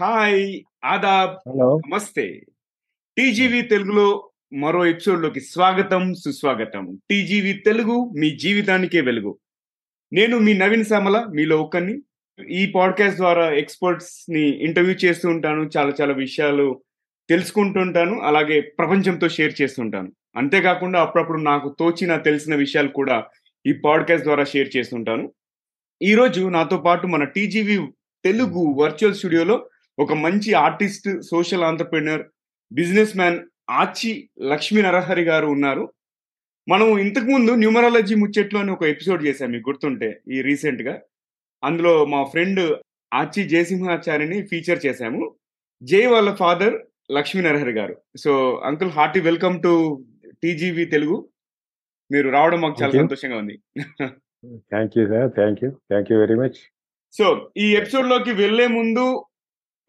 Hi ఆదాబ్ hello. నమస్తే. TGV తెలుగులో మరో ఎపిసోడ్లోకి స్వాగతం సుస్వాగతం. టీజీవీ తెలుగు మీ జీవితానికే వెలుగు. నేను మీ నవీన్ సామల మీలో ఒకరిని. ఈ పాడ్కాస్ట్ ద్వారా ఎక్స్పర్ట్స్ని ఇంటర్వ్యూ చేస్తూ ఉంటాను చాలా చాలా విషయాలు తెలుసుకుంటుంటాను అలాగే ప్రపంచంతో షేర్ చేస్తుంటాను అంతేకాకుండా అప్పుడప్పుడు నాకు తోచిన తెలిసిన విషయాలు కూడా ఈ పాడ్కాస్ట్ ద్వారా షేర్ చేస్తుంటాను ఈ రోజు నాతో పాటు మన టీజీవీ తెలుగు వర్చువల్ స్టూడియోలో ఒక మంచి artist social entrepreneur business man Achi Lakshmi Narahari గారు ఉన్నారు. మనం ఇంతకు ముందు న్యూమరాలజీ ముచ్చట్లు అని ఒక ఎపిసోడ్ చేశాం మీకు గుర్తుంటే ఈ రీసెంట్గా అందులో మా ఫ్రెండ్ ఆచి జయసింహాచారిని ఫీచర్ చేశాము. జై వాళ్ళ father Lakshmi Narahari garu. So uncle hearty welcome to TGV Telugu. మీరు రావడం మాకు చాలా. సంతోషంగా ఉంది. Thank you sir thank you thank you very much so ఈ ఎపిసోడ్లోకి వెళ్ళే ముందు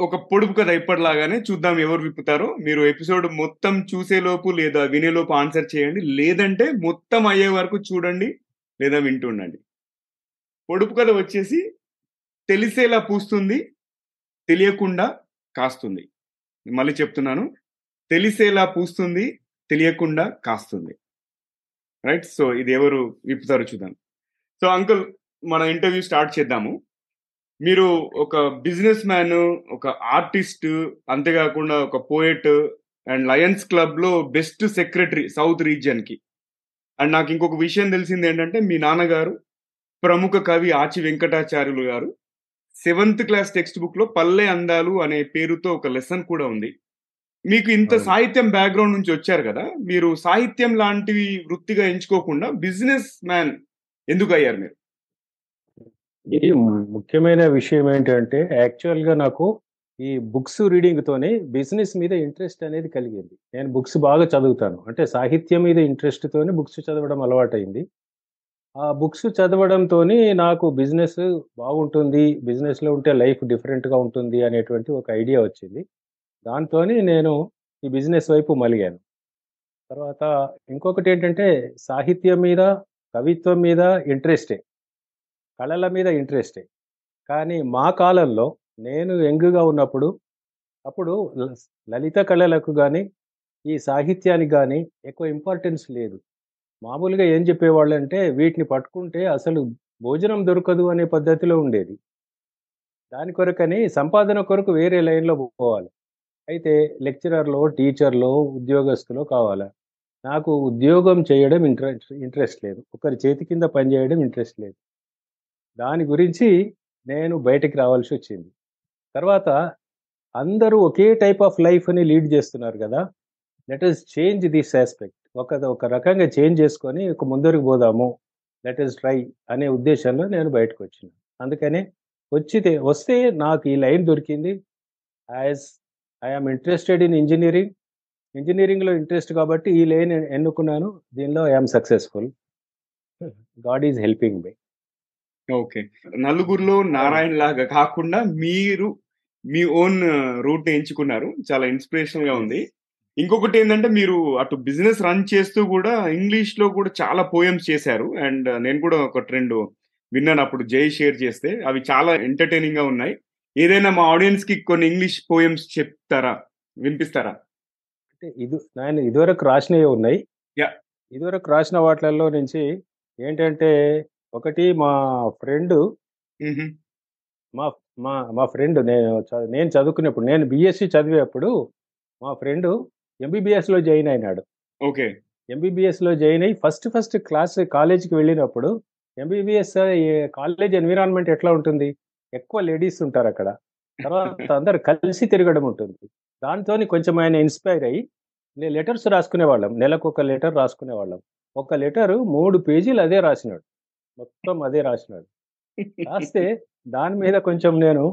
ఒక పొడుపు కథ ఇప్పటిలాగానే చూద్దాం ఎవరు విప్పుతారో. మీరు ఎపిసోడ్ మొత్తం చూసేలోపు లేదా వినేలోపు ఆన్సర్ చేయండి. లేదంటే మొత్తం అయ్యే వరకు చూడండి లేదా వింటుండండి పొడుపు కథ వచ్చేసి తెలిసేలా పూస్తుంది తెలియకుండా కాస్తుంది. మళ్ళీ చెప్తున్నాను. తెలిసేలా పూస్తుంది తెలియకుండా కాస్తుంది. రైట్? సో ఇది ఎవరు విప్పుతారో చూద్దాం. సో అంకుల్ మన ఇంటర్వ్యూ స్టార్ట్ చేద్దాము. మీరు ఒక బిజినెస్ మ్యాన్ ఒక ఆర్టిస్ట్ అంతేకాకుండా ఒక పోయట్ అండ్ లయన్స్ క్లబ్లో బెస్ట్ సెక్రటరీ సౌత్ రీజియన్కి అండ్ నాకు ఇంకొక విషయం తెలిసింది ఏంటంటే మీ నాన్నగారు ప్రముఖ కవి ఆచి వెంకటాచార్యులు గారు. సెవెంత్ క్లాస్ టెక్స్ట్ బుక్లో పల్లె అందాలు అనే పేరుతో ఒక లెసన్ కూడా ఉంది. మీకు ఇంత. సాహిత్యం బ్యాక్గ్రౌండ్ నుంచి వచ్చారు కదా మీరు సాహిత్యం లాంటివి వృత్తిగా ఎంచుకోకుండా బిజినెస్ మ్యాన్ ఎందుకు అయ్యారు మీరు? ఇది ముఖ్యమైన విషయం ఏంటంటే యాక్చువల్గా నాకు ఈ బుక్స్ రీడింగ్ తోనే బిజినెస్ మీద ఇంట్రెస్ట్ అనేది కలిగింది. నేను బుక్స్ బాగా చదువుతాను. అంటే సాహిత్యం మీద ఇంట్రెస్ట్ తోనే బుక్స్ చదవడం అలవాటైంది. ఆ బుక్స్ చదవడంతో నాకు బిజినెస్ బాగుంటుంది బిజినెస్లో ఉంటే లైఫ్ డిఫరెంట్గా ఉంటుంది అనేటువంటి ఒక ఐడియా వచ్చింది. దాంతో నేను ఈ బిజినెస్ వైపు మలిగాను. తర్వాత ఇంకొకటి ఏంటంటే సాహిత్యం మీద కవిత్వం మీద ఇంట్రెస్టే. కళల మీద ఇంట్రెస్టే. కానీ మా కాలంలో నేను యంగ్గా ఉన్నప్పుడు అప్పుడు లలిత కళలకు కానీ ఈ సాహిత్యానికి కానీ ఎక్కువ ఇంపార్టెన్స్ లేదు. మామూలుగా ఏం చెప్పేవాళ్ళు అంటే వీటిని పట్టుకుంటే అసలు భోజనం దొరకదు అనే పద్ధతిలో ఉండేది. దాని కొరకని సంపాదన కొరకు వేరే లైన్లో పోవాలి. అయితే లెక్చరర్లో టీచర్లో ఉద్యోగస్తులో కావాలా? నాకు ఉద్యోగం చేయడం ఇంట్రెస్ట్ ఇంట్రెస్ట్ లేదు. ఒకరి చేతి కింద పనిచేయడం ఇంట్రెస్ట్ లేదు. దాని గురించి నేను బయటికి రావాల్సి వచ్చింది. తర్వాత అందరూ ఒకే టైప్ ఆఫ్ లైఫ్ని లీడ్ చేస్తున్నారు కదా! Let us change this aspect. ఒక ఒక రకంగా చేంజ్ చేసుకొని ఒక ముందరికి పోదాము లెట్ ఇస్ ట్రై అనే ఉద్దేశంలో నేను బయటకు వచ్చిన. అందుకనే వచ్చితే వస్తే నాకు ఈ లైన్ దొరికింది. As I'm interested in engineering. ఇంజనీరింగ్లో ఇంట్రెస్ట్ కాబట్టి ఈ లైన్ ఎన్నుకున్నాను. దీనిలో I'm successful. God is helping me. Okay. నలుగురిలో నారాయణ లాగా కాకుండా మీరు మీ ఓన్ రూట్ ఎంచుకున్నారు. చాలా ఇన్స్పిరేషనల్గా ఉంది. ఇంకొకటి ఏంటంటే మీరు అటు బిజినెస్ రన్ చేస్తూ కూడా ఇంగ్లీష్లో కూడా చాలా పోయమ్స్ చేశారు. అండ్ నేను కూడా ఒక ట్రెండ్ విన్నాను అప్పుడు జై షేర్ చేస్తే. అవి చాలా ఎంటర్టైనింగ్గా ఉన్నాయి. ఏదైనా మా ఆడియన్స్కి కొన్ని ఇంగ్లీష్ పోయమ్స్ చెప్తారా? వినిపిస్తారా? అంటే ఇది నేను ఇదివరకు రాసినవి ఉన్నాయి. Yeah. ఇదివరకు రాసిన వాటిలలో నుంచి ఏంటంటే ఒకటి మా ఫ్రెండ్ మ్హూ. మా మా మా ఫ్రెండ్ నేను చ- నేను చదువుకునేప్పుడు నేను బీఎస్సీ చదివేప్పుడు మా ఫ్రెండ్ ఎంబీబీఎస్లో జాయిన్ అయినాడు. ఓకే. ఎంబీబీఎస్లో జాయిన్ అయ్యి ఫస్ట్ ఫస్ట్ క్లాస్ కాలేజీకి వెళ్ళినప్పుడు ఎంబీబీఎస్ కాలేజ్ ఎన్విరాన్మెంట్ ఎట్లా ఉంటుంది? ఎక్కువ లేడీస్ ఉంటారు అక్కడ. తర్వాత అందరు కలిసి తిరగడం ఉంటుంది. దాంతో కొంచెం ఆయన ఇన్స్పైర్ అయ్యి నేను లెటర్స్ రాసుకునేవాళ్ళం. నెలకు ఒక లెటర్ రాసుకునేవాళ్ళం. ఒక లెటర్ మూడు పేజీలు అదే రాసినాడు. మొత్తం అదే రాసినాడు. రాస్తే దాని మీద కొంచెం నేను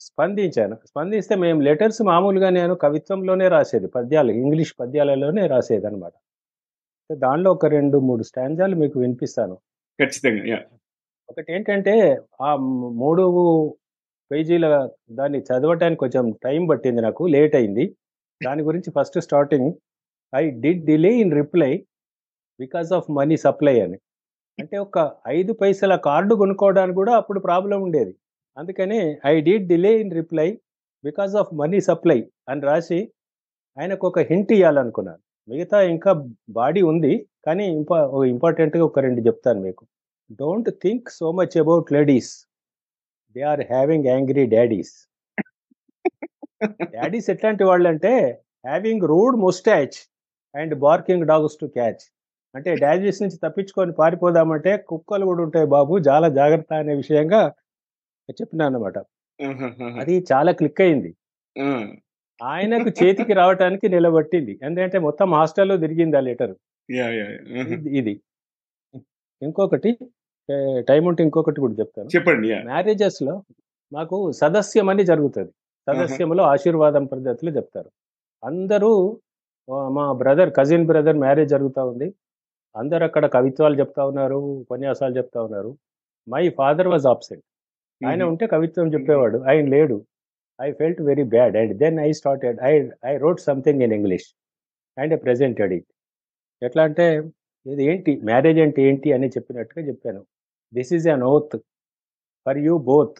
స్పందించాను. స్పందిస్తే మేము లెటర్స్ మామూలుగా నేను కవిత్వంలోనే రాసేది పద్యాలు ఇంగ్లీష్ పద్యాలలోనే రాసేది అనమాట దానిలో ఒక రెండు మూడు స్టాంజాలు మీకు వినిపిస్తాను. ఖచ్చితంగా ఒకటి ఏంటంటే ఆ మూడు పేజీల దాన్ని చదవటానికి కొంచెం టైం పట్టింది నాకు లేట్ అయింది. దాని గురించి first starting I did delay in reply because of money supply అని. అంటే ఒక ఐదు పైసల కార్డు కొనుక్కోవడానికి కూడా అప్పుడు ప్రాబ్లం ఉండేది. అందుకని I did delay in reply because of money supply అని రాసి ఆయనకు ఒక హింట్ ఇవ్వాలనుకున్నాను మిగతా ఇంకా బాడీ ఉంది కానీ ఇంపా ఇంపార్టెంట్గా ఒక రెండు చెప్తాను మీకు. Don't think so much about ladies. They are having angry daddies. Daddies ఎట్లాంటి వాళ్ళు అంటే having rude moustache and barking dogs to catch. అంటే డాడీస్ నుంచి తప్పించుకొని పారిపోదామంటే కుక్కలు కూడా ఉంటాయి బాబు చాలా జాగ్రత్త అనే విషయంగా చెప్పినాను అనమాట అది చాలా క్లిక్ అయింది. ఆయనకు చేతికి రావటానికి నిలబట్టింది. ఎందుకంటే మొత్తం హాస్టల్లో తిరిగింది ఆ లెటర్ ఇది ఇంకొకటి టైం ఉంటే ఇంకొకటి కూడా చెప్తాను. చెప్పండి మ్యారేజెస్లో మాకు సదస్యం అని జరుగుతుంది. సదస్యంలో ఆశీర్వాదం పద్ధతిలో చెప్తారు. అందరూ మా బ్రదర్ కజిన్ బ్రదర్ మ్యారేజ్ జరుగుతూ ఉంది. అందరు అక్కడ కవిత్వాలు చెప్తా ఉన్నారు ఉపన్యాసాలు చెప్తా ఉన్నారు. మై ఫాదర్ వాజ్ ఆబ్సెంట్ ఆయన ఉంటే కవిత్వం చెప్పేవాడు. ఆయన లేడు. I felt very bad and then I started I I wrote something in English and I presented it. ఎట్లా అంటే ఇది ఏంటి? మ్యారేజ్ అంటే ఏంటి అని చెప్పినట్టుగా చెప్పాను. This is an oath for you both.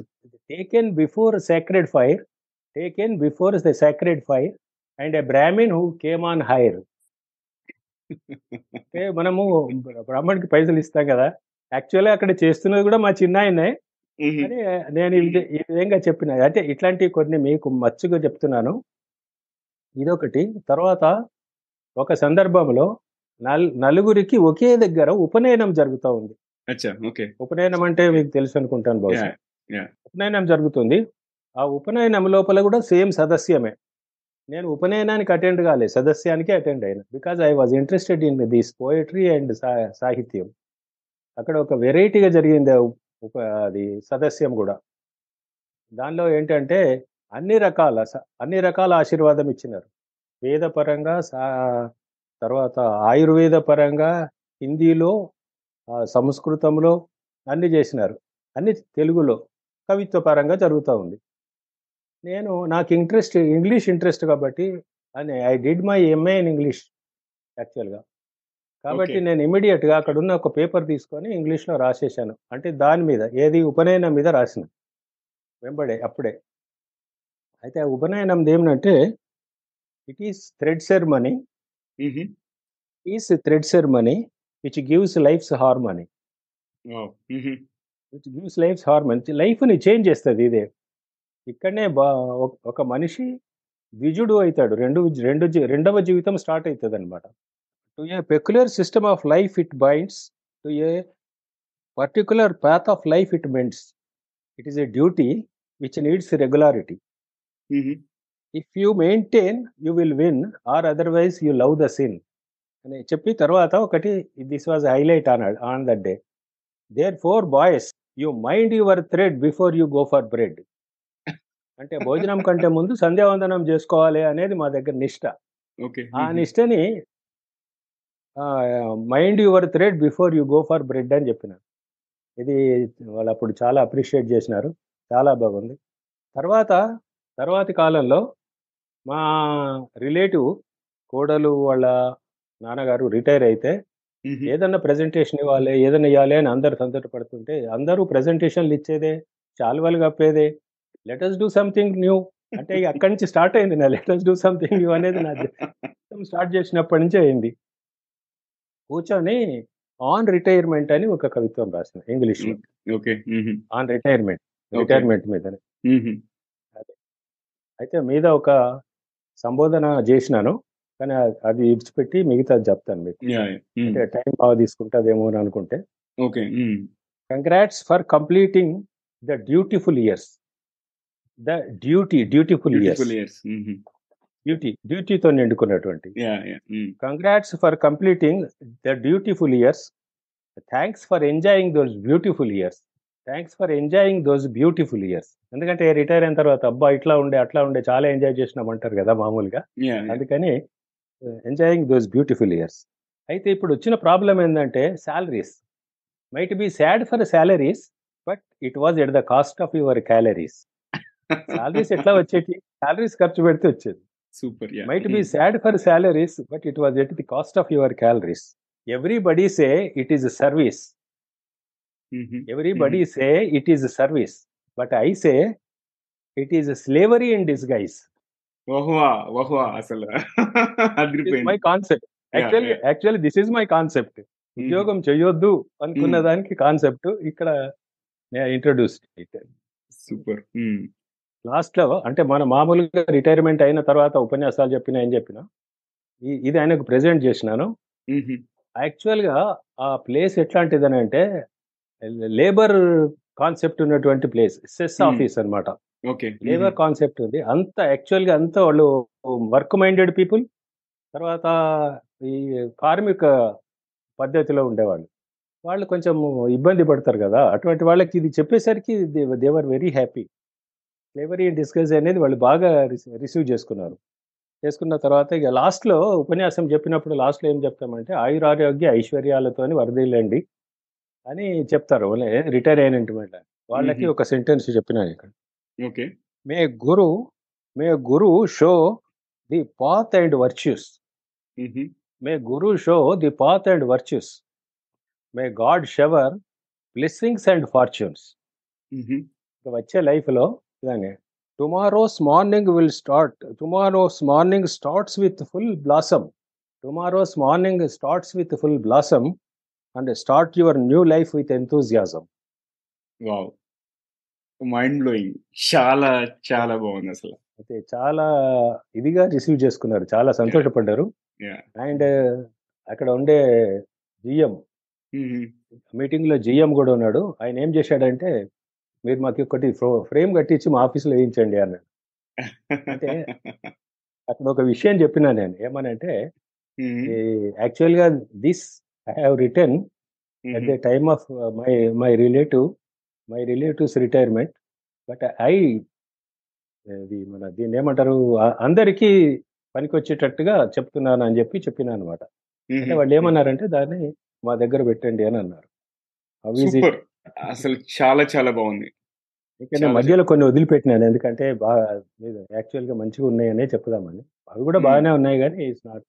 Taken before sacred fire taken before the sacred fire and a Brahmin who came on hire. అంటే మనము బ్రాహ్మణ్కి పైసలు ఇస్తాం కదా. యాక్చువల్గా అక్కడ చేస్తున్నది కూడా మా చిన్న ఆయనే అని నేను ఈ విధంగా చెప్పిన అంటే ఇట్లాంటి కొన్ని మీకు మచ్చుగా చెప్తున్నాను. ఇదొకటి. తర్వాత ఒక సందర్భంలో నల్ నలుగురికి ఒకే దగ్గర ఉపనయనం జరుగుతూ ఉంది. ఉపనయనం అంటే మీకు తెలుసు అనుకుంటాను బహుశా. ఉపనయనం జరుగుతుంది. ఆ ఉపనయనం లోపల కూడా సేమ్ సదస్యమే. నేను ఉపనయనానికి అటెండ్ కాలేదు సదస్యానికి అటెండ్ అయినా. Because I was interested in this poetry and సాహిత్యం. అక్కడ ఒక వెరైటీగా జరిగింది ఉప అది సదస్యం కూడా. దానిలో ఏంటంటే అన్ని రకాల అన్ని రకాల ఆశీర్వాదం ఇచ్చినారు. వేదపరంగా సా తర్వాత ఆయుర్వేద పరంగా హిందీలో సంస్కృతంలో అన్ని చేసినారు. అన్ని తెలుగులో కవిత్వ పరంగా జరుగుతూ ఉంది. నేను నాకు ఇంట్రెస్ట్ ఇంగ్లీష్ ఇంట్రెస్ట్ కాబట్టి అని I did my MA in English యాక్చువల్గా. కాబట్టి నేను ఇమీడియట్గా అక్కడ ఉన్న ఒక పేపర్ తీసుకొని ఇంగ్లీష్లో రాసేసాను. అంటే దాని మీద ఏది ఉపనయనం మీద రాసిన. వెంబడే అప్పుడే. అయితే ఆ ఉపనయనం ఏమిటంటే it is thread ceremony. Is thread ceremony which gives life's harmony. Which gives life's harmony. లైఫ్ని చేంజ్ చేస్తుంది ఇదే. ఇక్కడనే బా ఒక మనిషి ద్విజుడు అవుతాడు. రెండు రెండు రెండవ జీవితం స్టార్ట్ అవుతుంది అనమాట to a peculiar system of life it binds to a particular path of life it mends it is a duty which needs regularity. If you maintain you will win or otherwise you love the sin. అని చెప్పి తర్వాత ఒకటి this was highlight అన్నాడు on that day. Therefore boys you mind your thread before you go for bread. అంటే భోజనం కంటే ముందు సంధ్యావందనం చేసుకోవాలి అనేది మా దగ్గర నిష్ట. ఆ నిష్టని mind your thread before you go for bread అని చెప్పినారు. ఇది వాళ్ళు అప్పుడు చాలా అప్రిషియేట్ చేసినారు. చాలా బాగుంది. తర్వాత తర్వాతి కాలంలో మా రిలేటివ్ కోడలు వాళ్ళ నాన్నగారు రిటైర్ అయితే ఏదన్నా ప్రజెంటేషన్ ఇవ్వాలి ఏదన్నా ఇవ్వాలి అని అందరు సంతోషపడుతుంటే అందరూ ప్రజెంటేషన్లు ఇచ్చేదే చాలువలు కప్పేదే let us do something new అంటే అక్కడి నుంచి స్టార్ట్ అయింది నా లెటర్స్ డూ సంథింగ్ న్యూ అనేది నా స్టార్ట్ చేసినప్పటి నుంచి అయింది. కూర్చొని ఆన్ రిటైర్మెంట్ అని ఒక కవిత్వం రాసిన English okay on retirement retirement మీద అయితే మీద ఒక సంబోధన చేసినాను కానీ అది ఇడిచిపెట్టి మిగతా చెప్తాను మీకు. అంటే టైం బాగా తీసుకుంటుందేమో అని అనుకుంటే. Okay congrats for completing the dutiful years the duty dutiful years. Duty డ్యూటీతో నిండుకున్నటువంటి. Congrats for completing the dutiful years thanks for enjoying those beautiful years thanks for enjoying those beautiful years ఎందుకంటే retire అయిన తర్వాత అబ్బా ఇట్లా ఉండే అట్లా ఉండే చాలా enjoy చేసినామంటారు కదా మామూలుగా. అందుకని ఎంజాయింగ్ దోస్ బ్యూటిఫుల్ ఇయర్స్ అయితే ఇప్పుడు వచ్చిన ప్రాబ్లం ఏంటంటే salaries might be sad for salaries but it was at the cost of your calories salaries ఎట్లా వచ్చేటి? శాలరీస్ ఖర్చు పెడితే వచ్చేది. Super. Might be sad for salaries but it was at the cost of your calories everybody say it is service everybody say it is service but I say it is slavery in disguise అసలు అదిరిపోయింది my concept actually this is my concept ఉద్యోగం చేయొద్దు అనుకున్న. దానికి concept ఇక్కడ introduce super లాస్ట్లో అంటే మన మామూలుగా రిటైర్మెంట్ అయిన తర్వాత ఉపన్యాసాలు చెప్పిన ఏం చెప్పిన ఇది ఆయనకు ప్రెజెంట్ చేసినాను. యాక్చువల్గా ఆ ప్లేస్ ఎట్లాంటిదని అంటే లేబర్ కాన్సెప్ట్ ఉన్నటువంటి ప్లేస్ సెస్. ఆఫీస్ అన్నమాట. ఓకే. లేబర్ కాన్సెప్ట్ ఉంది. అంత యాక్చువల్గా అంతా వాళ్ళు వర్క్ మైండెడ్ పీపుల్ తర్వాత ఈ కార్మిక పద్ధతిలో ఉండేవాళ్ళు. వాళ్ళు కొంచెం ఇబ్బంది పడతారు కదా అటువంటి వాళ్ళకి ఇది చెప్పేసరికి they were very happy. Slavery discuss అనేది వాళ్ళు బాగా రిసీవ్ చేసుకున్నారు. చేసుకున్న తర్వాత ఇక లాస్ట్లో ఉపన్యాసం చెప్పినప్పుడు లాస్ట్లో ఏం చెప్తామంటే ఆయురారోగ్య ఐశ్వర్యాలతోని వరదీలండి అని చెప్తారు. రిటైర్ అయినటువంటి వాళ్ళకి. ఒక సెంటెన్స్ చెప్పినాను ఇక్కడ. Okay. May guru may guru show the path and virtues. May guru show the path and virtues. May god shower blessings and fortunes. వచ్చే లైఫ్లో ఇలానే tomorrow's morning will start tomorrow's morning starts with full blossom tomorrow's morning starts with full blossom and start your new life with enthusiasm wow mind blowing చాలా చాలా బాగుంది అసలు. అయితే చాలా ఇదిగా రిసీవ్ చేసుకున్నారు. చాలా సంతోషపడ్డారు. Yeah. అండ్ అక్కడ ఉండే జిఎం మీటింగ్లో జిఎం కూడా ఉన్నాడు. ఆయన ఏం చేశాడంటే మీరు మాకు ఒకటి ఫ్రేమ్ కట్టించి మా ఆఫీస్లో వేయించండి అన్నాడు. అంటే అక్కడ ఒక విషయం చెప్పినా నేను. ఏమనంటే యాక్చువల్గా this I have return at the time of my my relative my relatives retirement but I ఇది మన దీన్ని ఏమంటారు అందరికీ పనికొచ్చేటట్టుగా చెప్తున్నాను అని చెప్పి చెప్పినా అనమాట అంటే వాళ్ళు ఏమన్నారంటే దాన్ని మా దగ్గర పెట్టండి అని అన్నారు. అసలు చాలా చాలా బాగుంది. నేను మధ్యలో కొన్ని వదిలిపెట్టినాను. ఎందుకంటే బాగా యాక్చువల్గా మంచిగా ఉన్నాయనే చెప్దామని అవి కూడా. బాగానే ఉన్నాయి కానీ it's not.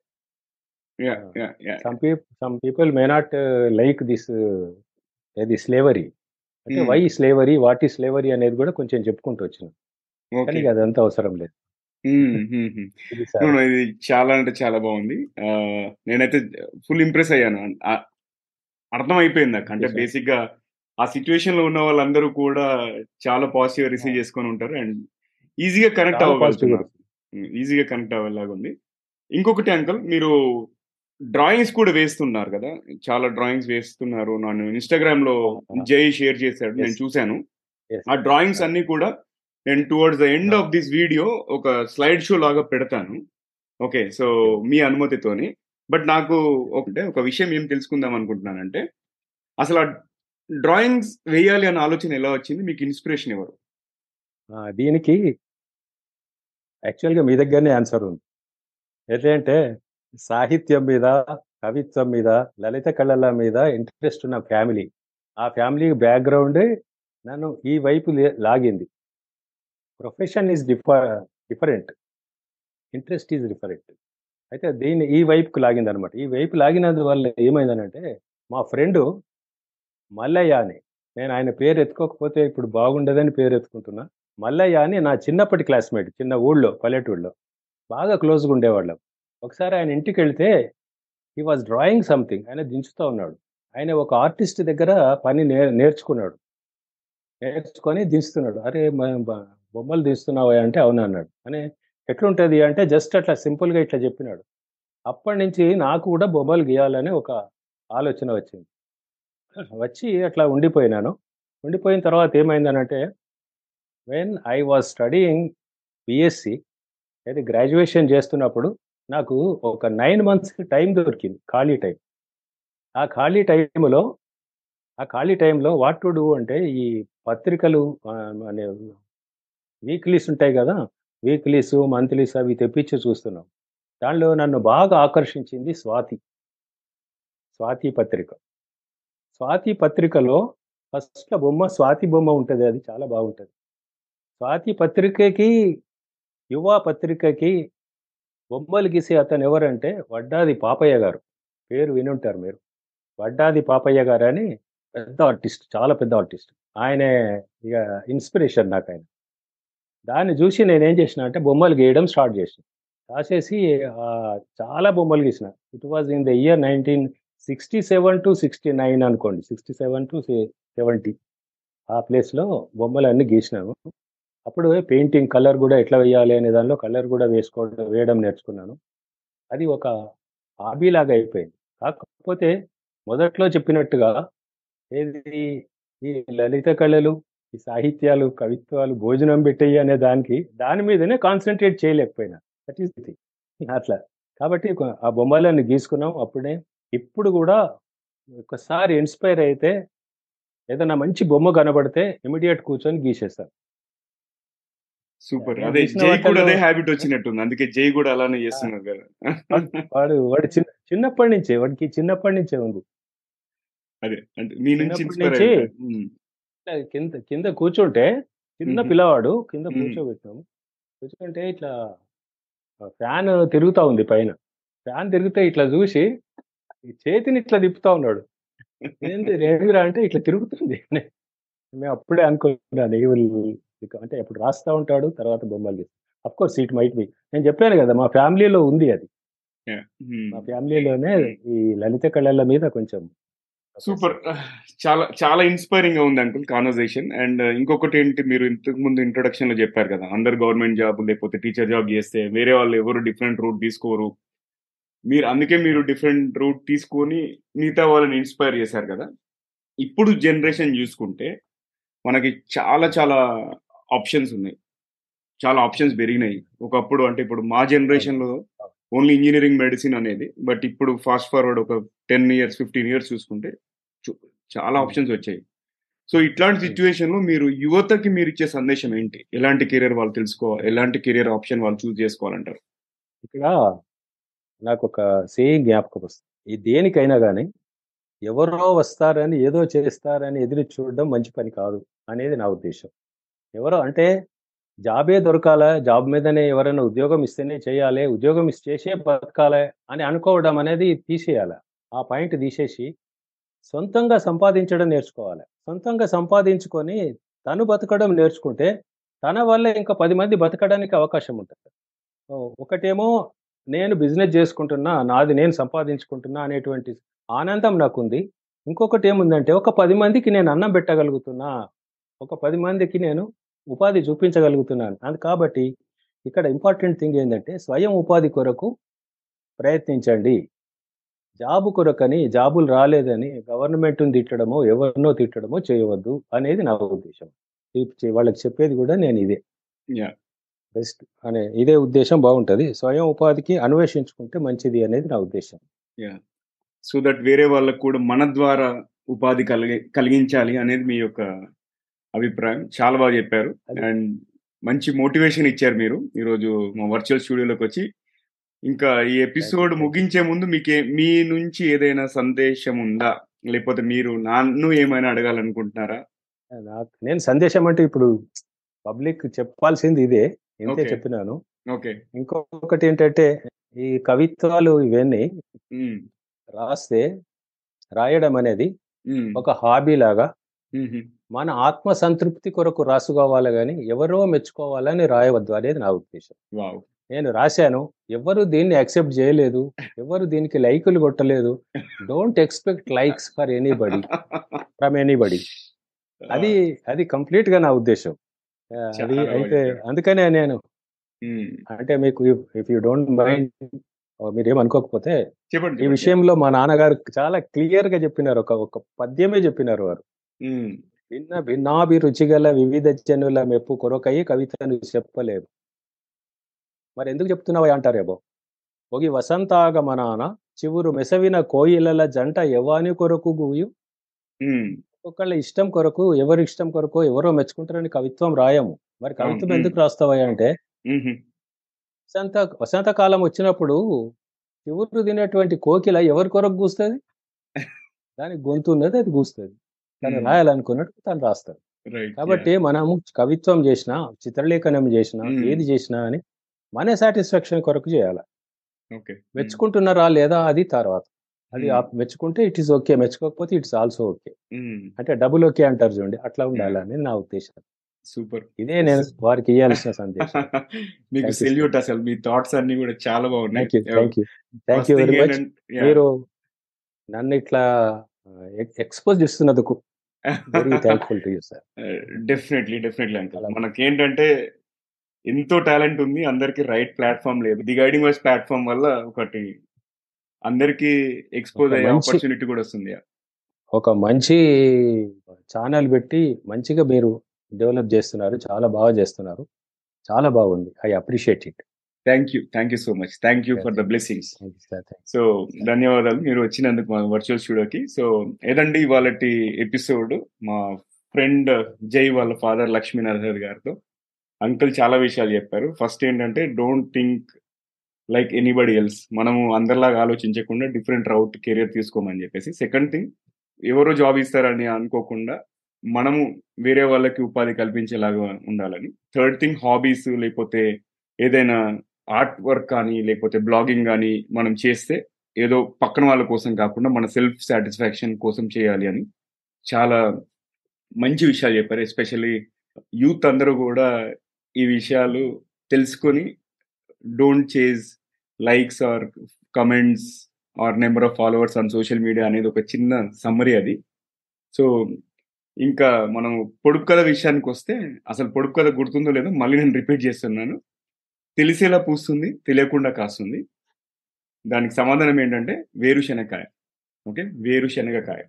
Some people some people may not like this ఇది స్లేవరీ అంటే. వై స్లేవరీ వాట్ ఈ స్లేవరీ అనేది కూడా కొంచెం చెప్పుకుంటూ వచ్చిన. కానీ అదంతా అవసరం లేదు. ఇది చాలా అంటే చాలా బాగుంది. నేనైతే ఫుల్ ఇంప్రెస్ అయ్యాను. అర్థం అయిపోయింది అంటే. బేసిక్గా ఆ సిచ్యువేషన్లో ఉన్న వాళ్ళందరూ కూడా చాలా పాజిటివ్ రిసీవ్. చేసుకొని ఉంటారు అండ్ ఈజీగా కనెక్ట్ అవ్వగలుగుతున్నారు ఈజీగా కనెక్ట్ అవ్వేలాగా ఉంది ఇంకొకటి అంకల్ మీరు డ్రాయింగ్స్ కూడా వేస్తున్నారు కదా చాలా డ్రాయింగ్స్ వేస్తున్నారు నన్ను ఇన్స్టాగ్రామ్లో. జై షేర్ చేశాడు. నేను చూశాను. ఆ డ్రాయింగ్స్. అన్ని కూడా నేను towards the end. Of this video ఒక స్లైడ్ షో లాగా పెడతాను ఓకే సో మీ అనుమతితోని బట్ నాకు ఒకటే ఒక విషయం ఏం తెలుసుకుందాం అనుకుంటున్నానంటే అసలు ఆ డ్రాయింగ్స్ వేయాలి అన్న ఆలోచన ఎలా వచ్చింది? మీకు ఇన్స్పిరేషన్ ఎవరు? దీనికి యాక్చువల్గా మీ దగ్గరనే ఆన్సర్ ఉంది. ఏంటంటే సాహిత్యం మీద కవిత్వం మీద లలిత కళల మీద ఇంట్రెస్ట్ ఉన్న ఫ్యామిలీ. ఆ ఫ్యామిలీ బ్యాక్గ్రౌండ్ నన్ను ఈ వైపు లాగింది. Profession is differ different. Interest is different. అయితే దీన్ని ఈ వైపుకు లాగింది అనమాట ఈ వైపు లాగినందువల్ల ఏమైందనంటే మా ఫ్రెండు మల్లయ్య అని నేను ఆయన పేరు ఎత్తుకోకపోతే ఇప్పుడు బాగుండదని పేరు ఎత్తుకుంటున్నా. మల్లయ్య అని నా చిన్నప్పటి క్లాస్మేట్ చిన్న ఊళ్ళో పల్లెటూళ్ళలో బాగా క్లోజ్గా ఉండేవాళ్ళం. ఒకసారి ఆయన ఇంటికి వెళ్తే హీ వాజ్ డ్రాయింగ్ సంథింగ్ ఆయన దించుతూ ఉన్నాడు. ఆయన ఒక ఆర్టిస్ట్ దగ్గర పని నేర్ నేర్చుకున్నాడు. నేర్చుకొని దించుతున్నాడు. అరే బొమ్మలు దించుతున్నావా అంటే అవునా అన్నాడు. అని ఎట్లుంటుంది అంటే జస్ట్ అట్లా సింపుల్గా ఇట్లా చెప్పినాడు. అప్పటి నుంచి నాకు కూడా బొమ్మలు గీయాలని ఒక ఆలోచన వచ్చింది. వచ్చి అట్లా ఉండిపోయినాను. ఉండిపోయిన తర్వాత ఏమైందనంటే when I was studying BSc అయితే గ్రాడ్యుయేషన్ చేస్తున్నప్పుడు నాకు ఒక నైన్ మంత్స్ టైం దొరికింది ఖాళీ టైం ఆ ఖాళీ టైంలో ఆ ఖాళీ టైంలో వాట్ టు డూ అంటే ఈ పత్రికలు అనే వీక్లీస్ ఉంటాయి కదా వీక్లీస్ మంత్లీస్ అవి తెప్పించి చూస్తున్నాం. దానిలో నన్ను బాగా ఆకర్షించింది స్వాతి. స్వాతి పత్రిక. స్వాతి పత్రికలో ఫస్ట్ బొమ్మ స్వాతి బొమ్మ ఉంటుంది. అది చాలా బాగుంటుంది. స్వాతి పత్రికకి యువ పత్రికకి బొమ్మలు గీసే అతను ఎవరంటే వడ్డాది పాపయ్య గారు. పేరు వినుంటారు మీరు. వడ్డాది పాపయ్య గారు అని పెద్ద ఆర్టిస్ట్ చాలా పెద్ద ఆర్టిస్ట్. ఆయనే ఇక ఇన్స్పిరేషన్ నాకు ఆయన. దాన్ని చూసి నేనేం చేసిన అంటే బొమ్మలు గీయడం స్టార్ట్ చేసిన. రాసేసి చాలా బొమ్మలు గీసిన. It was in the year nineteen sixty seven to sixty nine అనుకోండి. సిక్స్టీ సెవెన్ టు సెవెంటీ ఆ ప్లేస్లో బొమ్మలు అన్ని గీసినాను. అప్పుడు పెయింటింగ్ కలర్ కూడా ఎట్లా వేయాలి అనే దానిలో కలర్ కూడా వేసుకోవడం వేయడం నేర్చుకున్నాను. అది ఒక హాబీ లాగా అయిపోయింది. కాకపోతే మొదట్లో చెప్పినట్టుగా ఏది ఈ లలిత కళలు ఈ సాహిత్యాలు కవిత్వాలు భోజనం పెట్టేయి అనే దానికి దాని మీదనే కాన్సన్ట్రేట్ చేయలేకపోయినా. దట్ ఈస్ ది అట్లా. కాబట్టి ఆ బొమ్మలన్నీ గీసుకున్నాం. అప్పుడే ఇప్పుడు కూడా ఒకసారి ఇన్స్పైర్ అయితే ఏదైనా మంచి బొమ్మ కనబడితే ఇమీడియట్ కూర్చొని గీసేస్తాను సూపర్. అదే జై కూడా అదే హ్యాబిట్ వచ్చినట్టుంది. అందుకే జై కూడా అలానే చేస్తున్నారు కదా. వాడు వాడు చిన్న చిన్నప్పటి నుంచే వాడికి చిన్నప్పటి నుంచే ఉంది. అదే. అంటే మీ నుంచి కింద కింద కూర్చుంటే చిన్న. పిల్లవాడు కింద. కూర్చోబెట్టాము. కూర్చుంటే ఇట్లా ఫ్యాన్ తిరుగుతా ఉంది పైన. ఫ్యాన్ తిరిగితే ఇట్లా చూసి ఈ చేతిని ఇట్లా తిప్పుతా ఉన్నాడు. ఏంటి రేగురా అంటే ఇట్లా తిరుగుతుంది. మేము అప్పుడే అనుకున్నాను will- అంటే అప్పుడు రాస్తా ఉంటాడు తర్వాత బొమ్మలు of course it might be నేను చెప్పాను కదా మా ఫ్యామిలీలో ఉంది అది. మా ఫ్యామిలీలోనే ఈ లలిత కళల మీద కొంచెం సూపర్. చాలా చాలా ఇన్స్పైరింగ్గా ఉంది అంకుల్ కాన్వర్సేషన్. అండ్ ఇంకొకటి ఏంటి మీరు ఇంతకు ముందు ఇంట్రొడక్షన్లో చెప్పారు కదా అందరు గవర్నమెంట్ జాబ్ లేకపోతే టీచర్ జాబ్ చేస్తే వేరే వాళ్ళు ఎవరు డిఫరెంట్ రూట్ తీసుకోరు. మీరు అందుకే మీరు డిఫరెంట్ రూట్ తీసుకొని మిగతా వాళ్ళని ఇన్స్పైర్ చేశారు కదా. ఇప్పుడు జనరేషన్ చూసుకుంటే మనకి చాలా చాలా ఆప్షన్స్ ఉన్నాయి. చాలా ఆప్షన్స్ పెరిగినాయి. ఒకప్పుడు అంటే ఇప్పుడు మా జనరేషన్లో ఓన్లీ ఇంజనీరింగ్ మెడిసిన్ అనేది బట్ ఇప్పుడు ఫాస్ట్ ఫార్వర్డ్ ఒక టెన్ ఇయర్స్ ఫిఫ్టీన్ ఇయర్స్ చూసుకుంటే చు- చాలా ఆప్షన్స్ వచ్చాయి. సో ఇట్లాంటి సిచ్యువేషన్లో మీరు యువతకి మీరు ఇచ్చే సందేశం ఏంటి? ఎలాంటి కెరీర్ వాళ్ళు తెలుసుకోవాలి ఎలాంటి కెరీర్ ఆప్షన్ వాళ్ళు చూస్ చేసుకోవాలంటారు? ఇక్కడ నాకు ఒక సేయింగ్ జ్ఞాపకం వస్తుంది ఈ దేనికైనా కానీ ఎవరో వస్తారని ఏదో చేస్తారని ఎదురు చూడడం మంచి పని కాదు అనేది నా ఉద్దేశం. ఎవరో అంటే జాబే దొరకాలా జాబ్ మీదనే ఎవరైనా ఉద్యోగం ఇస్తేనే చేయాలి ఉద్యోగం చేసే బతకాలి అని అనుకోవడం అనేది తీసేయాలి. ఆ పాయింట్ తీసేసి సొంతంగా సంపాదించడం నేర్చుకోవాలి. సొంతంగా సంపాదించుకొని తను బతకడం నేర్చుకుంటే తన వల్ల ఇంకా పది మంది బతకడానికి అవకాశం ఉంటుంది. ఒకటేమో నేను బిజినెస్ చేసుకుంటున్నా నాది నేను సంపాదించుకుంటున్నా అనేటువంటి ఆనందం నాకుంది. ఇంకొకటి ఏముందంటే ఒక పది మందికి నేను అన్నం పెట్టగలుగుతున్నా ఒక పది మందికి నేను ఉపాధి చూపించగలుగుతున్నాను. అది కాబట్టి ఇక్కడ ఇంపార్టెంట్ థింగ్ ఏంటంటే స్వయం ఉపాధి కొరకు ప్రయత్నించండి. జాబు కొరకని జాబులు రాలేదని గవర్నమెంట్ని తిట్టడమో ఎవరినో తిట్టడమో చేయవద్దు అనేది నా ఉద్దేశం. వాళ్ళకి చెప్పేది కూడా నేను ఇదే. బెస్ట్ అనే ఇదే ఉద్దేశం బాగుంటది. స్వయం ఉపాధికి అన్వేషించుకుంటే మంచిది అనేది నా ఉద్దేశం. యా. సో దట్ వేరే వాళ్ళకు కూడా మన ద్వారా ఉపాధి కలిగి కలిగించాలి అనేది మీ యొక్క అభిప్రాయం. చాలా బాగా చెప్పారు. అండ్ మంచి మోటివేషన్ ఇచ్చారు మీరు. ఈరోజు మా వర్చువల్ స్టూడియోలోకి వచ్చి. ఇంకా ఈ ఎపిసోడ్. ముగించే ముందు మీకే మీ నుంచి ఏదైనా సందేశం ఉందా? లేకపోతే మీరు నన్ను ఏమైనా అడగాలనుకుంటున్నారా? నాకు నేను సందేశం అంటే ఇప్పుడు పబ్లిక్ చెప్పాల్సింది ఇదే. ఇంతే. చెప్పినాను. ఇంకొకటి ఏంటంటే ఈ కవిత్వాలు ఇవన్నీ రాస్తే రాయడం అనేది ఒక హాబీ లాగా మన ఆత్మ సంతృప్తి కొరకు రాసుకోవాలి కానీ ఎవరో మెచ్చుకోవాలని రాయవద్దు. అనేది నా ఉద్దేశం. నేను రాశాను ఎవరు దీన్ని యాక్సెప్ట్ చేయలేదు ఎవరు దీనికి లైకులు కొట్టలేదు don't expect likes for anybody. From anybody. అది అది కంప్లీట్గా నా ఉద్దేశం. అది అయితే. అందుకనే నేను అంటే మీకు ఇఫ్ యూ డోంట్ మైండ్ మీరేం అనుకోకపోతే చెప్పండి ఈ. విషయంలో మా నాన్నగారు చాలా క్లియర్గా చెప్పినారు. ఒక ఒక పద్యమే చెప్పినారు వారు. భిన్న భిన్నాభిరుచి గల వివిధ జనుల మెప్పు కొరకై కవితను చెప్పలేదు. మరి ఎందుకు చెప్తున్నావా అంటారేమో ఒగి వసంతాగమనాన చివురు మెసవిన కోయిలల జంట యవాని కొరకు గూయు ఒకళ్ళ ఇష్టం కొరకు ఎవరి ఇష్టం కొరకు ఎవరో మెచ్చుకుంటారని కవిత్వం రాయము. మరి కవిత్వం. ఎందుకు రాస్తావా అంటే ఉమ్, వసంత వసంతకాలం వచ్చినప్పుడు చివురు తినేటువంటి కోకిల ఎవరి కొరకు కూస్తుంది దానికి గొంతు ఉన్నది అది కూస్తుంది తను రాయాలనుకున్నట్టు తను రాస్తాడు. కాబట్టి మనము కవిత్వం చేసినా చిత్రలేఖనం చేసినా. ఏది చేసినా అని మన సాటిస్ఫాక్షన్ కొరకు చేయాలి. మెచ్చుకుంటున్నారా లేదా అది తర్వాత. అది మెచ్చుకుంటే ఇట్ ఈస్ ఓకే మెచ్చుకోకపోతే ఇట్స్ ఆల్సో ఓకే. అంటే డబుల్ ఓకే అంటారు చూడండి అట్లా ఉండాలని నా ఉద్దేశం. సూపర్. ఇదే నేను వారికి ఇవ్వాల్సిన సందేశం. మీకు సెల్యూట్ అసలు మీ థాట్స్ అన్ని కూడా చాలా బాగున్నాయి. Thank you very much. మీరు నన్ను ఇట్లా ఎక్స్పోజ్ చేస్తున్నందుకు very thankful to you sir. Definitely definitely uncle. అలాగే. మనకేంటంటే ఎంతో టాలెంట్ ఉంది అందరికి రైట్ ప్లాట్ఫామ్ లేదు. ది గైడింగ్ వాయిస్ ప్లాట్ఫామ్ వల్ల ఒకటి అందరికి ఎక్స్పోజ్ అయ్యే ఆపర్చునిటీ కూడా వస్తుంది. ఒక మంచి ఛానల్ పెట్టి మంచిగా మీరు డెవలప్ చేస్తున్నారు. చాలా బాగా చేస్తున్నారు. చాలా బాగుంది. I appreciate it thank you thank you so much thank you for the blessings so ధన్యవాదాలు. మీరు వచ్చినందుకు మా వర్చువల్ స్టూడియోకి సో ఏదండి ఇవాళ ఎపిసోడ్ మా ఫ్రెండ్ జై వాళ్ళ ఫాదర్ లక్ష్మీనారాయణ గారితో. అంకుల్ చాలా విషయాలు చెప్పారు. ఫస్ట్ ఏంటంటే don't think like anybody else. మనము అందరిలాగా ఆలోచించకుండా డిఫరెంట్ రౌట్ కెరియర్ తీసుకోమని చెప్పేసి. సెకండ్ థింగ్ ఎవరో జాబ్ ఇస్తారని అనుకోకుండా మనము వేరే వాళ్ళకి ఉపాధి కల్పించేలాగా ఉండాలని. థర్డ్ థింగ్ హాబీస్ లేకపోతే ఏదైనా ఆర్ట్ వర్క్ కానీ లేకపోతే బ్లాగింగ్ కానీ మనం చేస్తే ఏదో పక్కన వాళ్ళ కోసం కాకుండా మన సెల్ఫ్ సాటిస్ఫాక్షన్ కోసం చేయాలి అని చాలా మంచి విషయాలు చెప్పారు. ఎస్పెషల్లీ యూత్ అందరూ కూడా ఈ విషయాలు తెలుసుకొని don't chase likes or comments or number of followers on social media అనేది ఒక చిన్న సమ్మరీ అది. సో ఇంకా మనం పొడుపు కథ విషయానికి వస్తే అసలు పొడుపు కథ గుర్తుందో లేదో మళ్ళీ నేను రిపీట్ చేస్తున్నాను. తెలిసేలా పూస్తుంది తెలియకుండా కాస్తుంది. దానికి సమాధానం ఏంటంటే వేరుశనగకాయ. ఓకే వేరుశనగకాయ.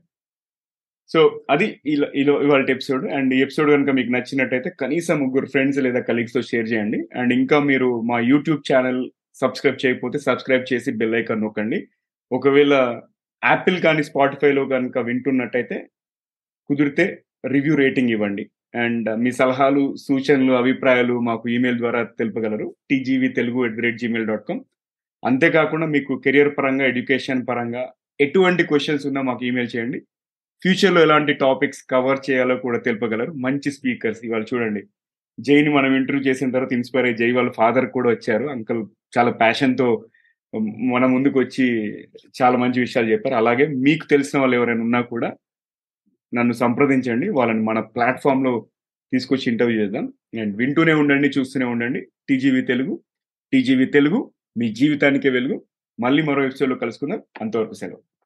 సో అది ఇలా ఇవాళ ఎపిసోడ్ అండ్ ఈ ఎపిసోడ్ కనుక మీకు నచ్చినట్టయితే కనీసం ముగ్గురు ఫ్రెండ్స్ లేదా కలీగ్స్తో తో షేర్ చేయండి. అండ్ ఇంకా మీరు మా యూట్యూబ్ ఛానల్ సబ్స్క్రైబ్ చేయకపోతే సబ్స్క్రైబ్ చేసి బెల్ ఐకాన్ నొక్కండి. ఒకవేళ యాపిల్ కానీ స్పాటిఫైలో కనుక వింటున్నట్టయితే కుదిరితే రివ్యూ రేటింగ్ ఇవ్వండి. అండ్ మీ సలహాలు సూచనలు అభిప్రాయాలు మాకు ఈమెయిల్ ద్వారా తెలుపగలరు. TGV Telugu at the rate Gmail dot com అంతేకాకుండా మీకు కెరియర్ పరంగా ఎడ్యుకేషన్ పరంగా ఎటువంటి క్వశ్చన్స్ ఉన్నా మాకు ఈమెయిల్ చేయండి. ఫ్యూచర్లో ఎలాంటి టాపిక్స్ కవర్ చేయాలో కూడా తెలుపగలరు. మంచి స్పీకర్స్ ఇవాళ చూడండి. జైని మనం ఇంటర్వ్యూ చేసిన తర్వాత ఇన్స్పైర్ అయ్యి జై వాళ్ళ ఫాదర్ కూడా వచ్చారు. అంకల్ చాలా ప్యాషన్తో మన ముందుకు వచ్చి చాలా మంచి విషయాలు చెప్పారు. అలాగే మీకు తెలిసిన వాళ్ళు ఎవరైనా ఉన్నా కూడా నన్ను సంప్రదించండి. వాళ్ళని మన ప్లాట్ఫామ్లో తీసుకొచ్చి ఇంటర్వ్యూ చేద్దాం. అండ్ వింటూనే ఉండండి చూస్తూనే ఉండండి. టీజీవీ తెలుగు టీజీవీ తెలుగు మీ జీవితానికే వెలుగు. మళ్ళీ మరో ఎపిసోడ్లో కలుసుకుందాం. అంతవరకు సెలవు.